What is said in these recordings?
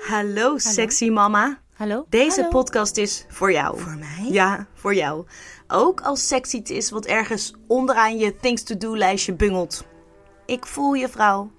Hallo, sexy mama. Hallo? Deze Hallo. podcast is voor jou. Voor mij? Ja, voor jou. Ook als sexy het is wat ergens onderaan je things to do lijstje bungelt. Ik voel je vrouw.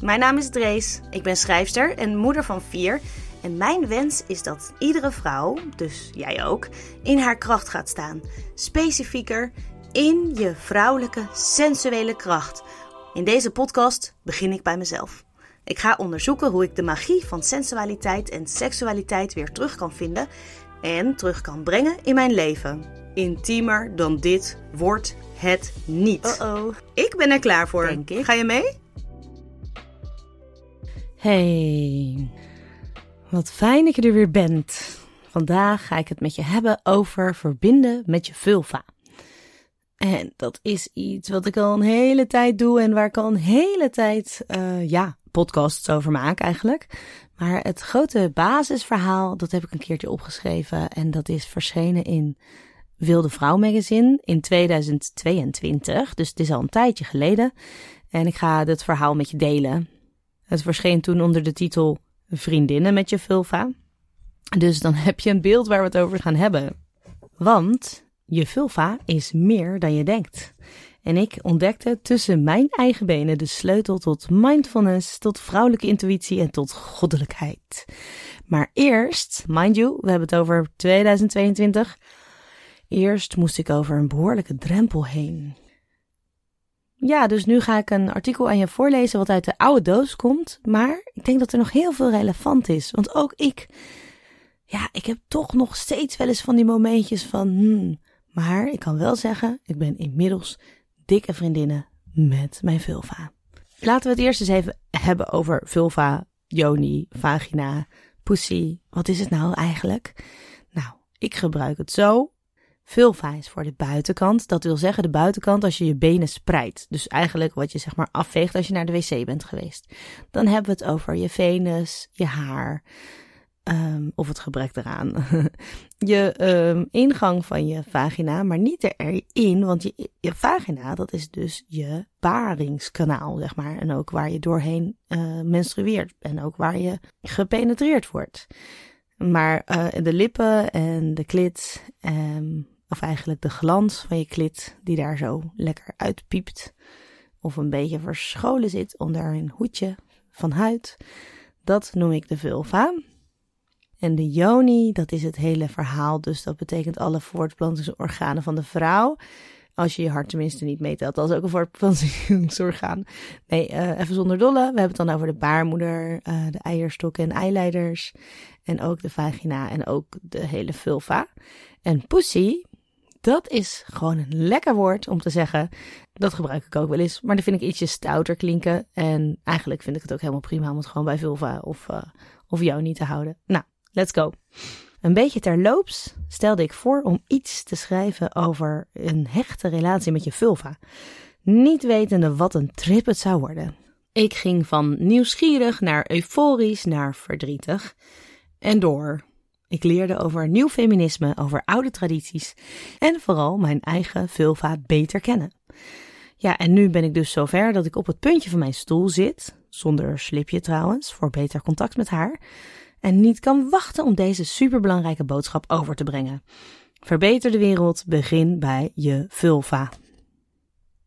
Mijn naam is Drees. Ik ben schrijfster en moeder van vier. En mijn wens is dat iedere vrouw, dus jij ook, in haar kracht gaat staan. Specifieker in je vrouwelijke sensuele kracht. In deze podcast begin ik bij mezelf. Ik ga onderzoeken hoe ik de magie van sensualiteit en seksualiteit weer terug kan vinden en terug kan brengen in mijn leven. Intiemer dan dit wordt het niet. Uh-oh. Ik ben er klaar voor. Denk ik. Ga je mee? Hey, wat fijn dat je er weer bent. Vandaag ga ik het met je hebben over verbinden met je vulva. En dat is iets wat ik al een hele tijd doe en waar ik al een hele tijd, eh, ja, podcasts over maak eigenlijk. Maar het grote basisverhaal, dat heb ik een keertje opgeschreven en dat is verschenen in Wilde Vrouw Magazine in 2022. Dus het is al een tijdje geleden. En ik ga het verhaal met je delen. Het verscheen toen onder de titel Vriendinnen met je vulva. Dus dan heb je een beeld waar we het over gaan hebben. Want je vulva is meer dan je denkt. En ik ontdekte tussen mijn eigen benen de sleutel tot mindfulness, tot vrouwelijke intuïtie en tot goddelijkheid. Maar eerst, mind you, we hebben het over 2022. Eerst moest ik over een behoorlijke drempel heen. Ja, dus nu ga ik een artikel aan je voorlezen wat uit de oude doos komt. Maar ik denk dat er nog heel veel relevant is. Want ook ik, ja, ik heb toch nog steeds wel eens van die momentjes van, hmm. Maar ik kan wel zeggen, ik ben inmiddels dikke vriendinnen met mijn vulva. Laten we het eerst eens even hebben over vulva, yoni, vagina, pussy. Wat is het nou eigenlijk? Nou, ik gebruik het zo. Vulva is voor de buitenkant. Dat wil zeggen de buitenkant als je je benen spreidt. Dus eigenlijk wat je zeg maar afveegt als je naar de wc bent geweest. Dan hebben we het over je venus, je haar. Ehm, of het gebrek eraan. je ehm, ingang van je vagina, maar niet erin. Want je, je vagina, dat is dus je baringskanaal, zeg maar. En ook waar je doorheen eh, menstrueert. En ook waar je gepenetreerd wordt. Maar eh, de lippen en de klit, ehm, of eigenlijk de glans van je klit, die daar zo lekker uitpiept, of een beetje verscholen zit onder een hoedje van huid, dat noem ik de vulva. En de yoni, dat is het hele verhaal, dus dat betekent alle voortplantingsorganen van de vrouw. Als je je hart tenminste niet meetelt, dat is ook een voortplantingsorgaan. Nee, eh, even zonder dolle. We hebben het dan over de baarmoeder, eh, de eierstokken en eileiders. En ook de vagina en ook de hele vulva. En pussy, dat is gewoon een lekker woord om te zeggen. Dat gebruik ik ook wel eens, maar dat vind ik ietsje stouter klinken. En eigenlijk vind ik het ook helemaal prima om het gewoon bij vulva of, eh, of jou niet te houden. Nou, let's go. Een beetje terloops stelde ik voor om iets te schrijven over een hechte relatie met je vulva. Niet wetende wat een trip het zou worden. Ik ging van nieuwsgierig naar euforisch naar verdrietig en door. Ik leerde over nieuw feminisme, over oude tradities en vooral mijn eigen vulva beter kennen. Ja, en nu ben ik dus zover dat ik op het puntje van mijn stoel zit, zonder slipje trouwens, voor beter contact met haar, en niet kan wachten om deze superbelangrijke boodschap over te brengen. Verbeter de wereld, begin bij je vulva.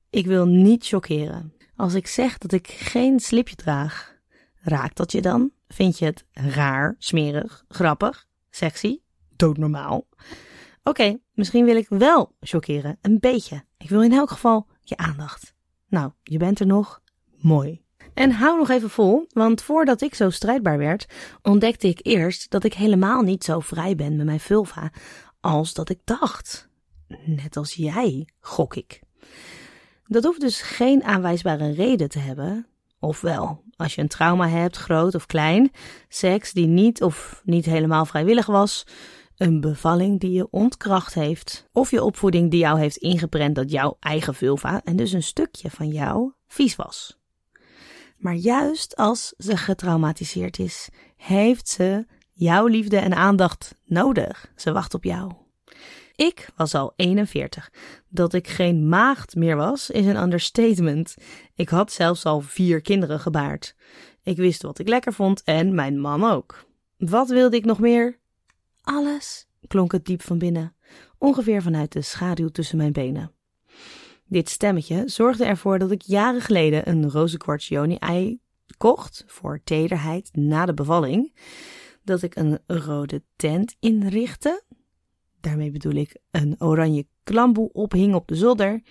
Ik wil niet chockeren. Als ik zeg dat ik geen slipje draag, raakt dat je dan? Vind je het raar, smerig, grappig, sexy, doodnormaal? Oké, misschien wil ik wel chockeren, een beetje. Ik wil in elk geval je aandacht. Nou, je bent er nog. Mooi. En hou nog even vol, want voordat ik zo strijdbaar werd, ontdekte ik eerst dat ik helemaal niet zo vrij ben met mijn vulva als dat ik dacht. Net als jij, gok ik. Dat hoeft dus geen aanwijsbare reden te hebben. Ofwel, als je een trauma hebt, groot of klein, seks die niet of niet helemaal vrijwillig was, een bevalling die je ontkracht heeft, of je opvoeding die jou heeft ingeprent dat jouw eigen vulva en dus een stukje van jou vies was. Maar juist als ze getraumatiseerd is, heeft ze jouw liefde en aandacht nodig. Ze wacht op jou. Ik was al 41. Dat ik geen maagd meer was, is een understatement. Ik had zelfs al vier kinderen gebaard. Ik wist wat ik lekker vond en mijn man ook. Wat wilde ik nog meer? Alles, klonk het diep van binnen, ongeveer vanuit de schaduw tussen mijn benen. Dit stemmetje zorgde ervoor dat ik jaren geleden een rozenkwarts Joni-ei kocht voor tederheid na de bevalling. Dat ik een rode tent inrichtte. Daarmee bedoel ik een oranje klamboe ophing op de zolder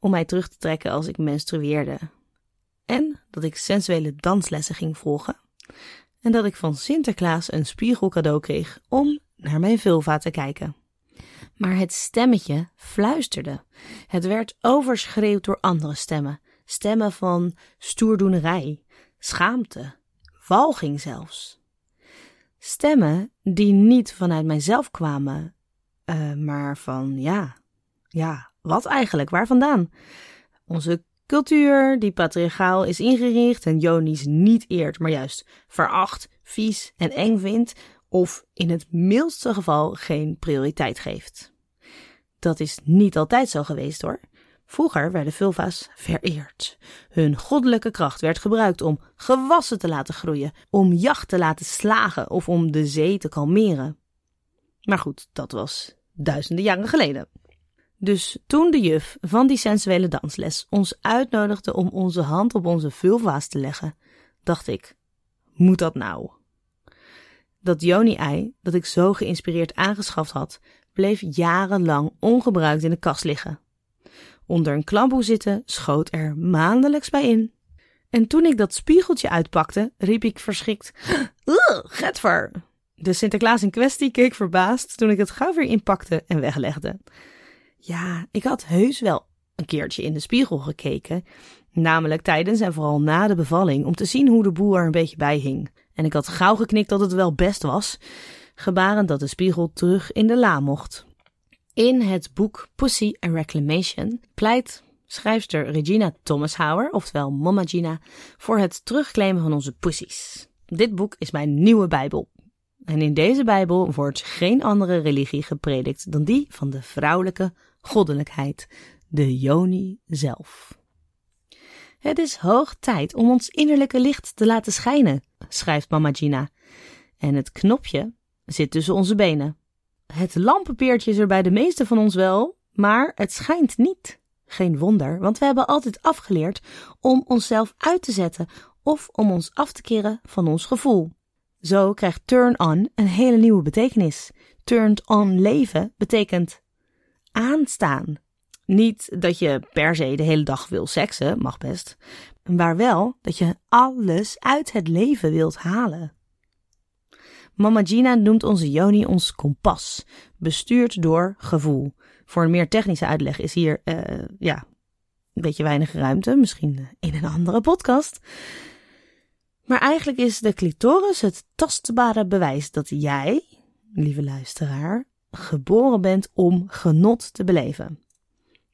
om mij terug te trekken als ik menstrueerde. En dat ik sensuele danslessen ging volgen. En dat ik van Sinterklaas een spiegel cadeau kreeg om naar mijn vulva te kijken. Maar het stemmetje fluisterde. Het werd overschreeuwd door andere stemmen. Stemmen van stoerdoenerij, schaamte, walging zelfs. Stemmen die niet vanuit mijzelf kwamen, uh, maar van ja, ja, wat eigenlijk? Waar vandaan? Onze cultuur, die patriarchaal is ingericht en Joni's niet eert, maar juist veracht, vies en eng vindt, of in het mildste geval geen prioriteit geeft. Dat is niet altijd zo geweest hoor. Vroeger werden vulva's vereerd. Hun goddelijke kracht werd gebruikt om gewassen te laten groeien, om jacht te laten slagen of om de zee te kalmeren. Maar goed, dat was duizenden jaren geleden. Dus toen de juf van die sensuele dansles ons uitnodigde om onze hand op onze vulva's te leggen, dacht ik: moet dat nou? Dat Joni-ei, dat ik zo geïnspireerd aangeschaft had, bleef jarenlang ongebruikt in de kast liggen. Onder een klamboe zitten schoot er maandelijks bij in. En toen ik dat spiegeltje uitpakte, riep ik verschrikt: Ugh, getver! De Sinterklaas in kwestie keek verbaasd toen ik het gauw weer inpakte en weglegde. Ja, ik had heus wel een keertje in de spiegel gekeken, namelijk tijdens en vooral na de bevalling, om te zien hoe de boel er een beetje bij hing. En ik had gauw geknikt dat het wel best was, gebarend dat de spiegel terug in de la mocht. In het boek Pussy and Reclamation pleit schrijfster Regina Thomashauer, oftewel Mama Gina, voor het terugclaimen van onze pussies. Dit boek is mijn nieuwe Bijbel. En in deze Bijbel wordt geen andere religie gepredikt dan die van de vrouwelijke goddelijkheid, de Joni zelf. Het is hoog tijd om ons innerlijke licht te laten schijnen, schrijft Mama Gina. En het knopje zit tussen onze benen. Het lampenpeertje is er bij de meeste van ons wel, maar het schijnt niet. Geen wonder, want we hebben altijd afgeleerd om onszelf uit te zetten of om ons af te keren van ons gevoel. Zo krijgt turn on een hele nieuwe betekenis. Turned on leven betekent aanstaan. Niet dat je per se de hele dag wil seksen, mag best, maar wel dat je alles uit het leven wilt halen. Mama Gina noemt onze Joni ons kompas, bestuurd door gevoel. Voor een meer technische uitleg is hier, uh, ja, een beetje weinig ruimte, misschien in een andere podcast. Maar eigenlijk is de clitoris het tastbare bewijs dat jij, lieve luisteraar, geboren bent om genot te beleven.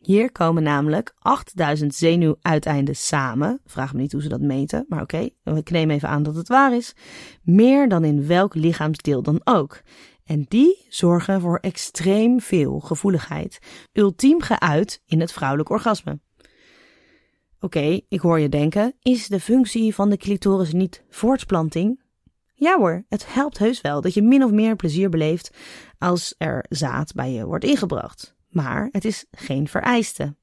Hier komen namelijk 8000 zenuwuiteinden samen. Vraag me niet hoe ze dat meten, maar oké, ik neem even aan dat het waar is. Meer dan in welk lichaamsdeel dan ook. En die zorgen voor extreem veel gevoeligheid, ultiem geuit in het vrouwelijk orgasme. Oké, ik hoor je denken, is de functie van de clitoris niet voortplanting? Ja hoor, het helpt heus wel dat je min of meer plezier beleeft als er zaad bij je wordt ingebracht. Maar het is geen vereiste.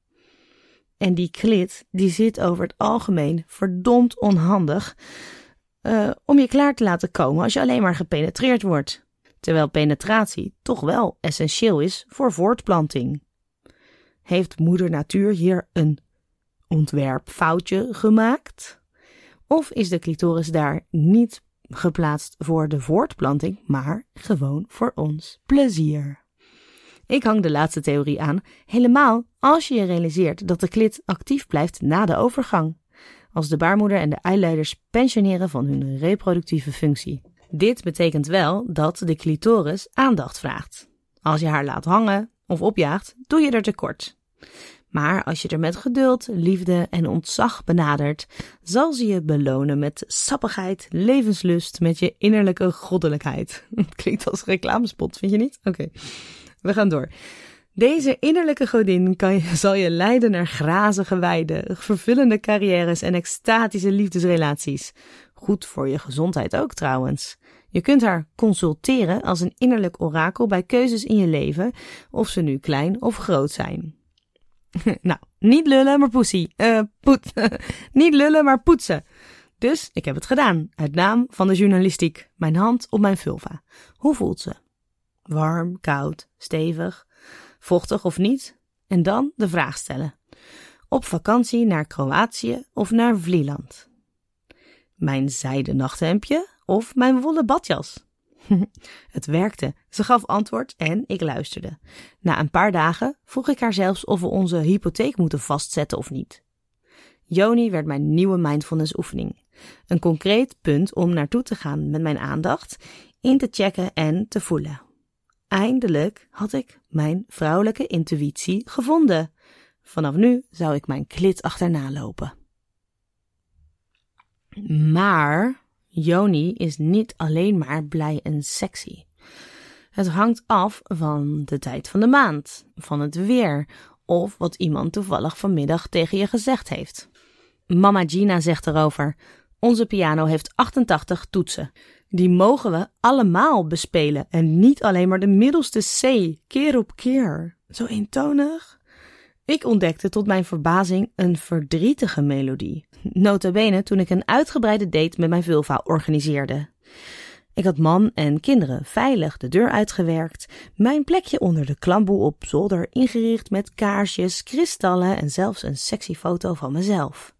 En die klit, die zit over het algemeen verdomd onhandig uh, om je klaar te laten komen als je alleen maar gepenetreerd wordt. Terwijl penetratie toch wel essentieel is voor voortplanting. Heeft moeder natuur hier een ontwerpfoutje gemaakt? Of is de clitoris daar niet geplaatst voor de voortplanting, maar gewoon voor ons plezier? Ik hang de laatste theorie aan, helemaal als je je realiseert dat de klit actief blijft na de overgang. Als de baarmoeder en de eileiders pensioneren van hun reproductieve functie. Dit betekent wel dat de clitoris aandacht vraagt. Als je haar laat hangen of opjaagt, doe je er tekort. Maar als je er met geduld, liefde en ontzag benadert, zal ze je belonen met sappigheid, levenslust, met je innerlijke goddelijkheid. Klinkt als reclamespot, vind je niet? Oké, we gaan door. Deze innerlijke godin kan je, zal je leiden naar grazige weiden, vervullende carrières en extatische liefdesrelaties. Goed voor je gezondheid ook trouwens. Je kunt haar consulteren als een innerlijk orakel bij keuzes in je leven, of ze nu klein of groot zijn. nou, niet lullen, maar poesie. Uh, poet. niet lullen, maar poetsen. Dus ik heb het gedaan, uit naam van de journalistiek. Mijn hand op mijn vulva. Hoe voelt ze? Warm, koud, stevig, vochtig of niet? En dan de vraag stellen. Op vakantie naar Kroatië of naar Vlieland? Mijn zijden nachthemdje of mijn wollen badjas? het werkte. Ze gaf antwoord en ik luisterde. Na een paar dagen vroeg ik haar zelfs of we onze hypotheek moeten vastzetten of niet. Joni werd mijn nieuwe mindfulness oefening. Een concreet punt om naartoe te gaan met mijn aandacht, in te checken en te voelen. Eindelijk had ik mijn vrouwelijke intuïtie gevonden. Vanaf nu zou ik mijn klit achterna lopen. Maar Joni is niet alleen maar blij en sexy. Het hangt af van de tijd van de maand, van het weer of wat iemand toevallig vanmiddag tegen je gezegd heeft. Mama Gina zegt erover: Onze piano heeft 88 toetsen. Die mogen we allemaal bespelen en niet alleen maar de middelste C, keer op keer. Zo eentonig. Ik ontdekte tot mijn verbazing een verdrietige melodie. Notabene toen ik een uitgebreide date met mijn vulva organiseerde. Ik had man en kinderen veilig de deur uitgewerkt, mijn plekje onder de klamboe op zolder ingericht met kaarsjes, kristallen en zelfs een sexy foto van mezelf.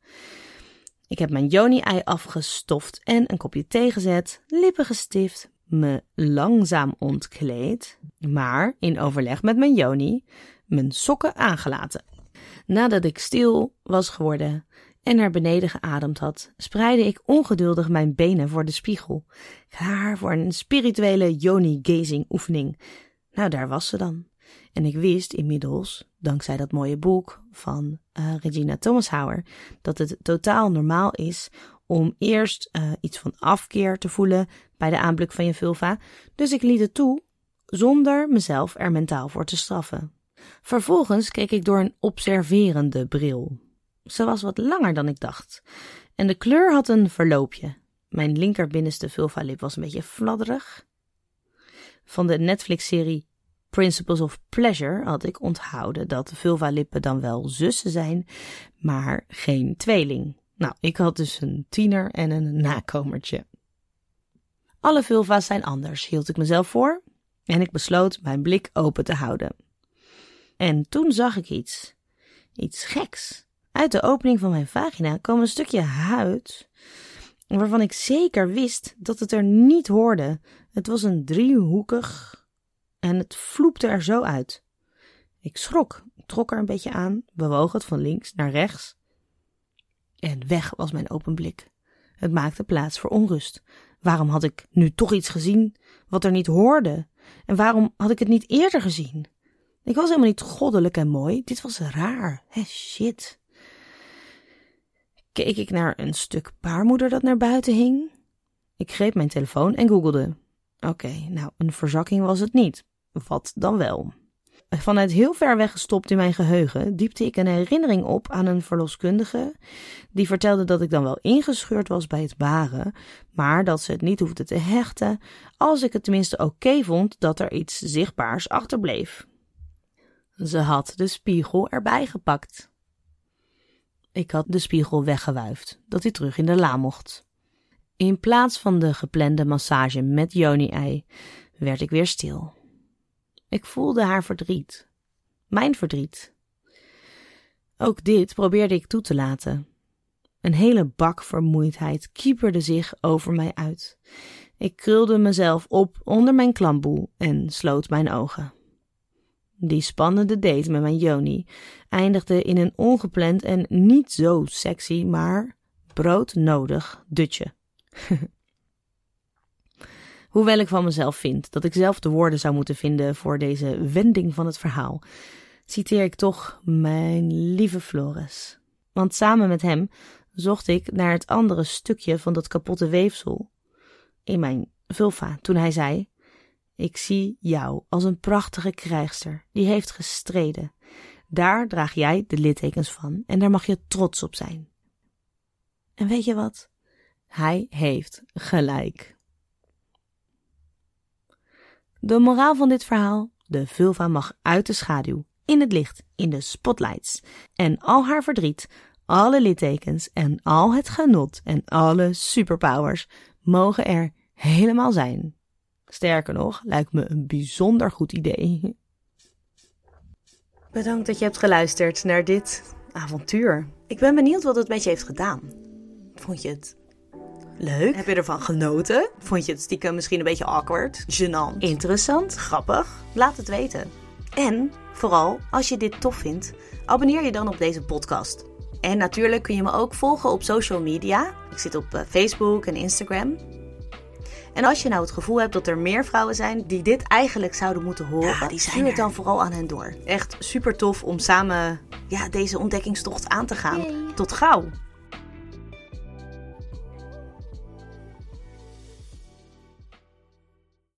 Ik heb mijn Joni-ei afgestoft en een kopje thee gezet, lippen gestift, me langzaam ontkleed, maar in overleg met mijn Joni mijn sokken aangelaten. Nadat ik stil was geworden en naar beneden geademd had, spreidde ik ongeduldig mijn benen voor de spiegel. Klaar voor een spirituele Joni-gazing oefening. Nou, daar was ze dan. En ik wist inmiddels, dankzij dat mooie boek van uh, Regina Thomashauer, dat het totaal normaal is om eerst uh, iets van afkeer te voelen bij de aanblik van je vulva. Dus ik liet het toe, zonder mezelf er mentaal voor te straffen. Vervolgens keek ik door een observerende bril. Ze was wat langer dan ik dacht. En de kleur had een verloopje. Mijn linkerbinnenste vulvalip was een beetje fladderig. Van de Netflix-serie Principles of Pleasure had ik onthouden dat vulvalippen dan wel zussen zijn, maar geen tweeling. Nou, ik had dus een tiener en een nakomertje. Alle vulva's zijn anders, hield ik mezelf voor, en ik besloot mijn blik open te houden. En toen zag ik iets. Iets geks. Uit de opening van mijn vagina kwam een stukje huid, waarvan ik zeker wist dat het er niet hoorde. Het was een driehoekig en het vloepte er zo uit. Ik schrok, trok er een beetje aan, bewoog het van links naar rechts. En weg was mijn open blik. Het maakte plaats voor onrust. Waarom had ik nu toch iets gezien wat er niet hoorde? En waarom had ik het niet eerder gezien? Ik was helemaal niet goddelijk en mooi. Dit was raar. Hé, shit. Keek ik naar een stuk paarmoeder dat naar buiten hing? Ik greep mijn telefoon en googelde. Oké, nou, een verzakking was het niet. Wat dan wel? Vanuit heel ver weg gestopt in mijn geheugen diepte ik een herinnering op aan een verloskundige die vertelde dat ik dan wel ingescheurd was bij het baren, maar dat ze het niet hoefde te hechten als ik het tenminste oké vond dat er iets zichtbaars achterbleef. Ze had de spiegel erbij gepakt. Ik had de spiegel weggewuifd, dat hij terug in de la mocht. In plaats van de geplande massage met Joni-ei werd ik weer stil. Ik voelde haar verdriet. Mijn verdriet. Ook dit probeerde ik toe te laten. Een hele bak vermoeidheid kieperde zich over mij uit. Ik krulde mezelf op onder mijn klamboe en sloot mijn ogen. Die spannende date met mijn Joni eindigde in een ongepland en niet zo sexy, maar broodnodig dutje. Hoewel ik van mezelf vind dat ik zelf de woorden zou moeten vinden voor deze wending van het verhaal, citeer ik toch mijn lieve Floris. Want samen met hem zocht ik naar het andere stukje van dat kapotte weefsel in mijn vulva toen hij zei: Ik zie jou als een prachtige krijgster die heeft gestreden. Daar draag jij de littekens van en daar mag je trots op zijn. En weet je wat? Hij heeft gelijk. De moraal van dit verhaal: de vulva mag uit de schaduw, in het licht, in de spotlights. En al haar verdriet, alle littekens en al het genot en alle superpowers mogen er helemaal zijn. Sterker nog, lijkt me een bijzonder goed idee. Bedankt dat je hebt geluisterd naar dit avontuur. Ik ben benieuwd wat het met je heeft gedaan. Vond je het leuk? Heb je ervan genoten? Vond je het stiekem misschien een beetje awkward, gênant, interessant, grappig? Laat het weten. En vooral, als je dit tof vindt, abonneer je dan op deze podcast. En natuurlijk kun je me ook volgen op social media. Ik zit op eh, Facebook en Instagram. En als je nou het gevoel hebt dat er meer vrouwen zijn die dit eigenlijk zouden moeten horen, die stuur het dan vooral aan hen door. Echt super tof om samen ja, deze ontdekkingstocht aan te gaan. Tot gauw!